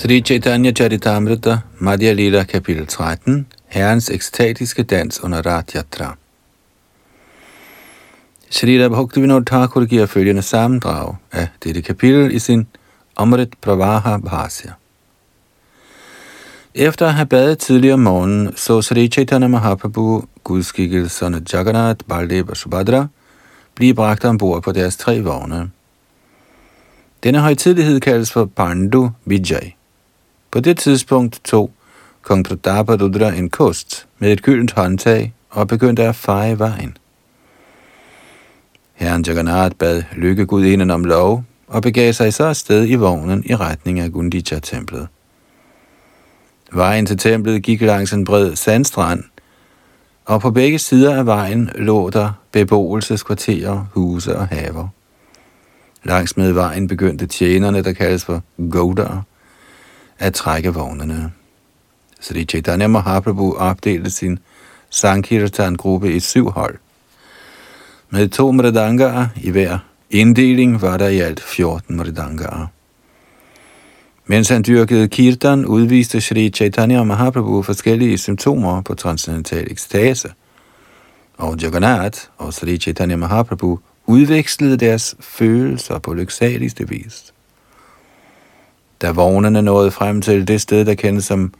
Sri Chaitanya Charitamrita, Madhya Lila, kapitel 13, Herrens ekstatiske dans under Ratjatra. Srila Bhaktivinoda Thakur giver følgende sammendrag af dette kapitel i sin Amrit Pravaha Bhasya. Efter at have badet tidligere om morgenen, så Sri Chaitanya Mahaprabhu gudskikkelserne Jagannath, Baldev og Subhadra blive bragt ombord på deres tre vogne. Denne højtidlighed kaldes for Pandu Vijay. På det tidspunkt tog kong Pratapa en kost med et gyldent håndtag og begyndte at feje vejen. Herren Jagannath bad lykkegudinden om lov og begav sig så afsted i vognen i retning af Gundicha-templet. Vejen til templet gik langs en bred sandstrand, og på begge sider af vejen lå der beboelseskvarterer, huse og haver. Langs med vejen begyndte tjenerne, der kaldes for godar, at trække vognene. Sri Chaitanya Mahaprabhu opdelte sin Sankirtan-gruppe i syv hold. Med to mridangaer i hver inddeling var der i alt 14 mridangaer. Mens han dyrkede kirtan, udviste Sri Chaitanya Mahaprabhu forskellige symptomer på transcendental ekstase. Og Jagannath og Sri Chaitanya Mahaprabhu udvekslede deres følelser på lyksaligste vis. Da vognene nåede frem til det sted, der kendes som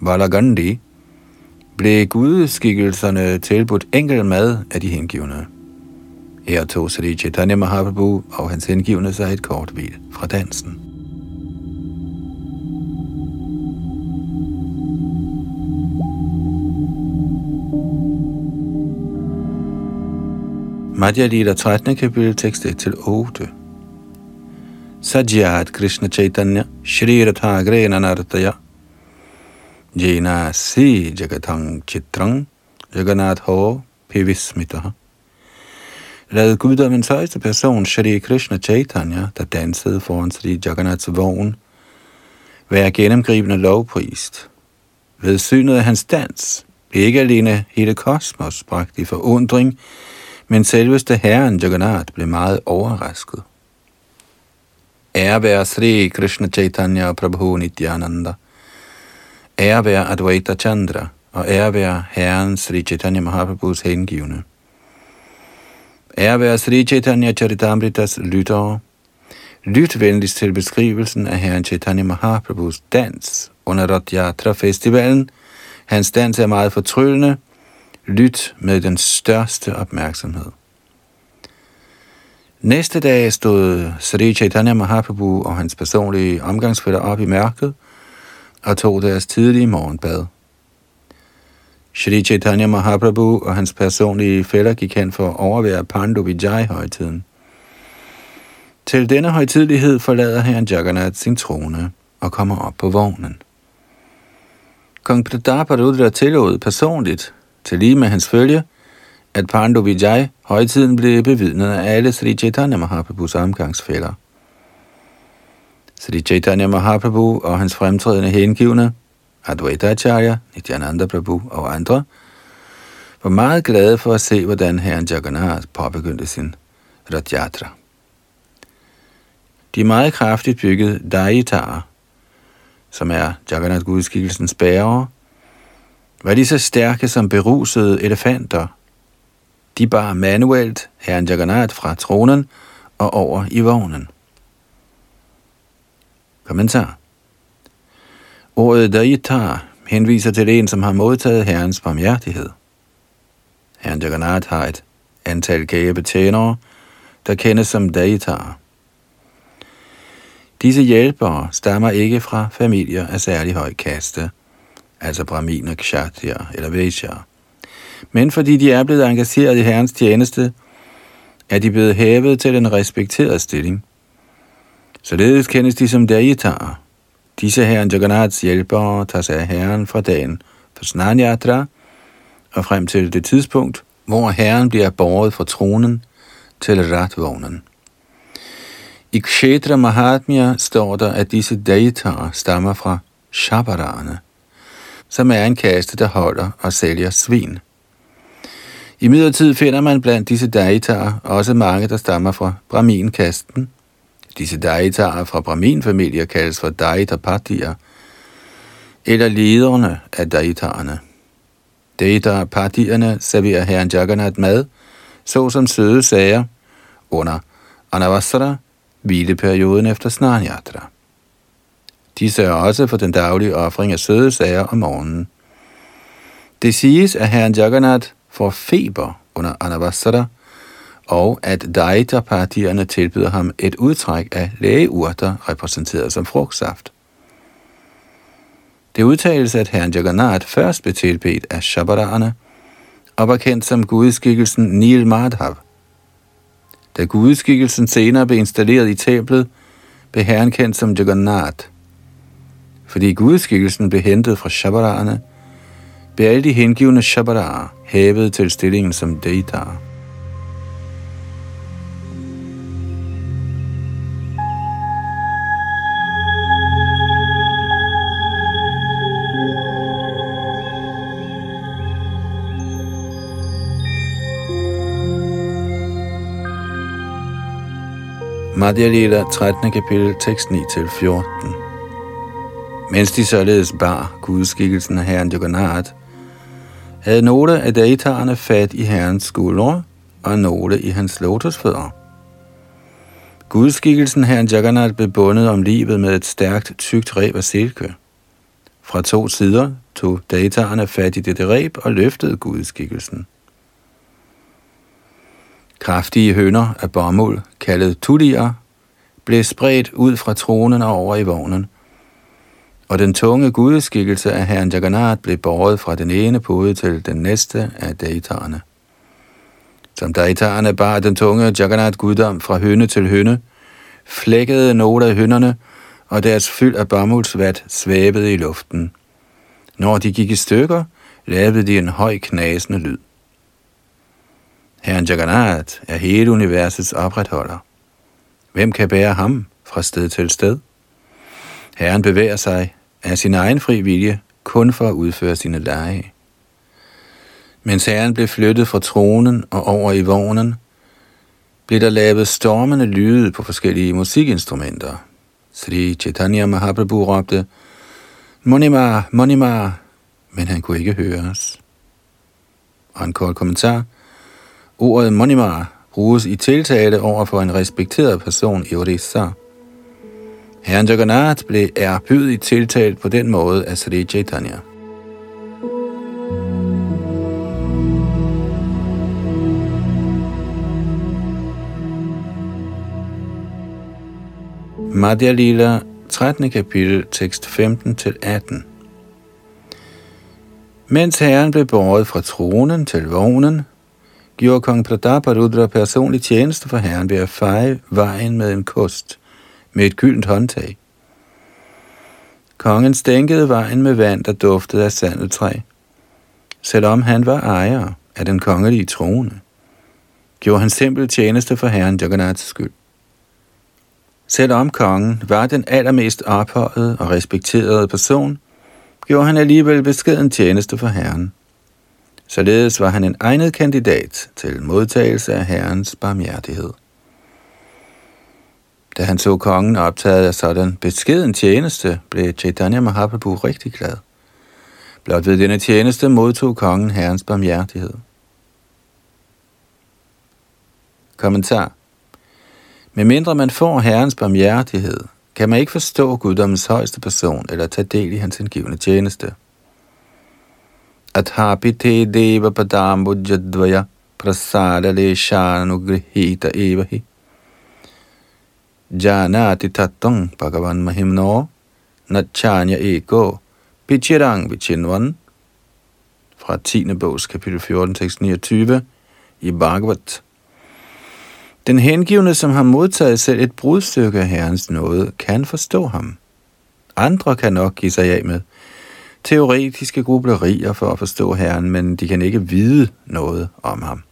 Valagandi, blev gudeskikkelserne tilbudt enkel mad af de hengivne. Her tog Sri Chaitanya Mahaprabhu og hans hengivne sig et kort hvil fra dansen. Madhya Lila 13. kapitel, tekst 1-8. Sajjat Krishna Chaitanya Shri Ratha Grena Nartaya Jena Si Jagatang Chitrang Jagannath Ho Pivismitaha Lad guddommens højeste person, Shri Krishna Chaitanya, der dansede foran Sri Jagannaths vogn, være gennemgribende lovprist. Ved synet af hans dans blev ikke alene hele kosmos bragt i forundring, men selveste herren Jagannath blev meget overrasket. Ære være Sri Krishna Chaitanya Prabhu Nityananda. Ære være Advaita Chandra, og ære være Herren Sri Chaitanya Mahaprabhus hengivne. Ære være Sri Chaitanya Charitamritas lyttere. Lyt venligst til beskrivelsen af Herren Chaitanya Mahaprabhus dans under Rath Festivalen. Hans dans er meget fortryllende. Lyt med den største opmærksomhed. Næste dag stod Sri Chaitanya Mahaprabhu og hans personlige omgangsfælder op i mørket og tog deres tidlige morgenbad. Sri Chaitanya Mahaprabhu og hans personlige fælder gik hen for at overvære Pandu Vijay-højtiden. Til denne højtidlighed forlader herren Jagannath sin trone og kommer op på vognen. Kong Prataparudra tillod personligt, til lige med hans følge, at Pandu Vijay højtiden blev bevidnet af alle Sri Chaitanya Mahaprabhus omgangsfælder. Sri Chaitanya Mahaprabhu og hans fremtrædende hengivne, Advaita Acharya, Nityananda Prabhu og andre, var meget glade for at se, hvordan herren Jagannath påbegyndte sin Rathjatra. De meget kraftigt byggede Daitara, som er Jagannath gudskikkelsens bærere, var lige så stærke som berusede elefanter – de bar manuelt herren Jagannath fra tronen og over i vognen. Kommentar. Ordet Daitar henviser til en, som har modtaget herrens barmhjertighed. Herren Jagannath har et antal gavebetjenere, der kendes som Daitar. Disse hjælpere stammer ikke fra familier af særlig høj kaste, altså brahminer, kshatriya eller vaishya men fordi de er blevet engageret i Herrens tjeneste, er de blevet hævet til en respekteret stilling. Således kendes de som derjetarer. Disse herren Jagannaths hjælpere tager sig af herren fra dagen for Snanyatra og frem til det tidspunkt, hvor herren bliver båret fra tronen til ratvognen. I Kshetra Mahatmya står der, at disse dejtarer stammer fra Shabarane, som er en kaste, der holder og sælger svin. I midlertid finder man blandt disse daitar også mange, der stammer fra Brahmin-kasten. Disse dejtarer fra Brahmin-familier kaldes for daitapatier, eller lederne af daitarerne. Daitapatierne serverer herren Jagannath mad, såsom søde sager, under Anavasara, hvileperioden efter Snarnyatra. De sørger også for den daglige offring af søde sager om morgenen. Det siges, at herren Jagannath får feber under Anavasara, og at Daita-partierne tilbyder ham et udtræk af lægeurter repræsenteret som frugtsaft. Det udtales, at herren Jagannath først blev tilbedt af Shabarana og var kendt som gudskikkelsen Nil Madhav. Da gudskikkelsen senere blev installeret i templet, blev herren kendt som Jagannath. Fordi gudskikkelsen blev hentet fra Shabarana, blev alle de hengivende Shabaraer hævet til stillingen som Deitar. Madhya Lila 13. kapitel, tekst 9-14. Mens de således bar gudskikkelsen af herren Jagannath, havde nogle af dataerne fat i herrens skuldre og nogle i hans lotusfødder. Gudskikkelsen herren Jagannath blev bundet om livet med et stærkt, tykt reb af silke. Fra to sider tog dataerne fat i dette reb og løftede gudskikkelsen. Kraftige hønder af bomuld, kaldet tulier, blev spredt ud fra tronen og over i vognen – og den tunge gudeskikkelse af herren Jagannath blev båret fra den ene pude til den næste af dataerne. Som Daitarerne bar den tunge Jagannath guddom fra høne til høne, flækkede nogle af hønderne, og deres fyld af bomuldsvat svævede i luften. Når de gik i stykker, lavede de en høj knasende lyd. Herren Jagannath er hele universets opretholder. Hvem kan bære ham fra sted til sted? Herren bevæger sig af sin egen fri vilje kun for at udføre sine lege. Mens herren blev flyttet fra tronen og over i vognen, blev der lavet stormende lyde på forskellige musikinstrumenter. Sri Chaitanya Mahaprabhu råbte, Monima, Monima, men han kunne ikke høres. Og en kort kommentar. Ordet Monima bruges i tiltale over for en respekteret person i Orissa. Herren Jagannath blev erbødigt tiltalt på den måde af Sri Chaitanya. Madhya Lila, 13. kapitel, tekst 15-18. Mens herren blev båret fra tronen til vognen, gjorde kong Prataparudra personlig tjeneste for herren ved at feje vejen med en kost med et gyldent håndtag. Kongen stænkede vejen med vand, der duftede af sandeltræ. Selvom han var ejer af den kongelige trone, gjorde han simpel tjeneste for herren Jagannaths skyld. Selvom kongen var den allermest ophøjede og respekterede person, gjorde han alligevel beskeden tjeneste for herren. Således var han en egnet kandidat til modtagelse af herrens barmhjertighed. Da han så kongen optaget af sådan beskeden tjeneste, blev Chaitanya Mahaprabhu rigtig glad. Blot ved denne tjeneste modtog kongen herrens barmhjertighed. Kommentar med mindre man får Herrens barmhjertighed, kan man ikke forstå guddommens højeste person eller tage del i hans hengivende tjeneste. Athapite deva padambujadvaya prasada leshanugrihita evahi janati tattong bhagavan mahimno natchanya ego pichirang vichinvan fra 10. bogs kapitel 14, tekst 29 i Bhagavat den hengivne, som har modtaget selv et brudstykke af Herrens nåde, kan forstå ham. Andre kan nok give sig af med teoretiske grublerier for at forstå Herren, men de kan ikke vide noget om ham.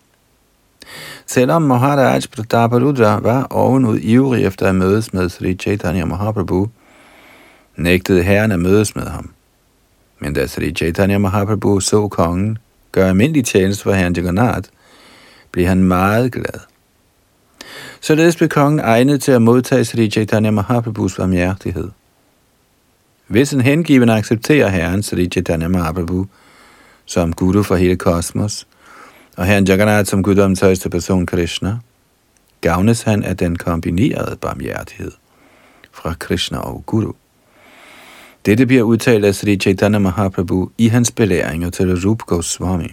Selvom Maharaj Prataparudra var ovenud ivrig efter at mødes med Sri Chaitanya Mahaprabhu, nægtede Herren at mødes med ham. Men da Sri Chaitanya Mahaprabhu så kongen gøre almindelig tjeneste for Herren Jagannath, blev han meget glad. Således blev kongen egnet til at modtage Sri Chaitanya Mahaprabhus barmhjertighed. Hvis en hengiven accepterer Herren Sri Chaitanya Mahaprabhu som guru for hele kosmos, og Herren Jagannath som guddommens højeste person Krishna, gavnes han af den kombinerede barmhjertighed fra Krishna og Guru. Dette bliver udtalt af Sri Chaitanya Mahaprabhu i hans belæringer til Rup Goswami.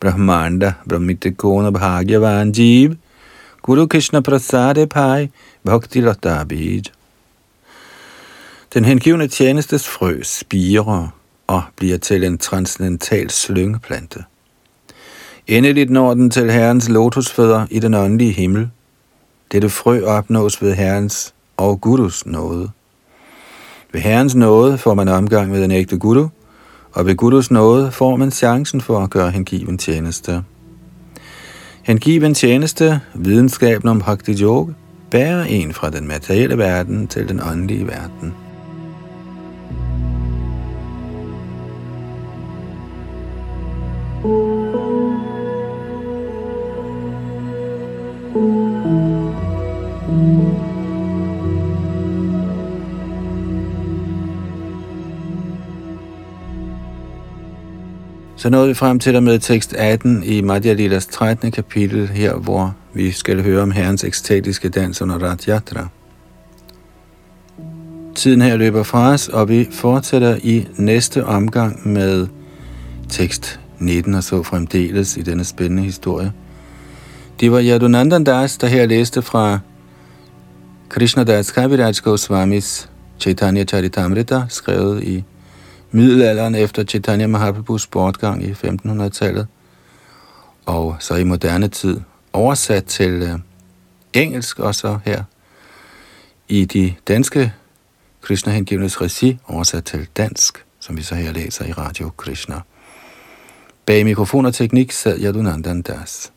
Brahmanda Brahmitikona Bhagyavan Jeev – Guru Krishna Prasade Pai Bhakti Lata Bij. Den hengivne tjenestes frø spirer og bliver til en transcendental slyngeplante. Endeligt når den til Herrens lotusfødder i den åndelige himmel. Dette frø opnås ved Herrens og Gurus nåde. Ved Herrens nåde får man omgang med en ægte Guru, og ved Gurus nåde får man chancen for at gøre hengiven tjeneste. Hengiven tjeneste, videnskaben om Bhakti Yoga, bærer en fra den materielle verden til den åndelige verden. Så nåede vi frem til der med tekst 18 i Madhya Lilas 13. kapitel, her hvor vi skal høre om Herrens ekstatiske dans under Ratjatra. Tiden her løber fra os, og vi fortsætter i næste omgang med tekst 19 og så fremdeles i denne spændende historie. Det var Yadunandan Das, der her læste fra Krishna Das Kaviraj Goswamis Chaitanya Charitamrita, skrevet i middelalderen efter Chaitanya Mahaprabhus bortgang i 1500-tallet. og så i moderne tid oversat til øh, engelsk, og så her i de danske Krishna hengivnes regi oversat til dansk, som vi så her læser i Radio Krishna. Bag mikrofon og teknik sad Yadunandan Das.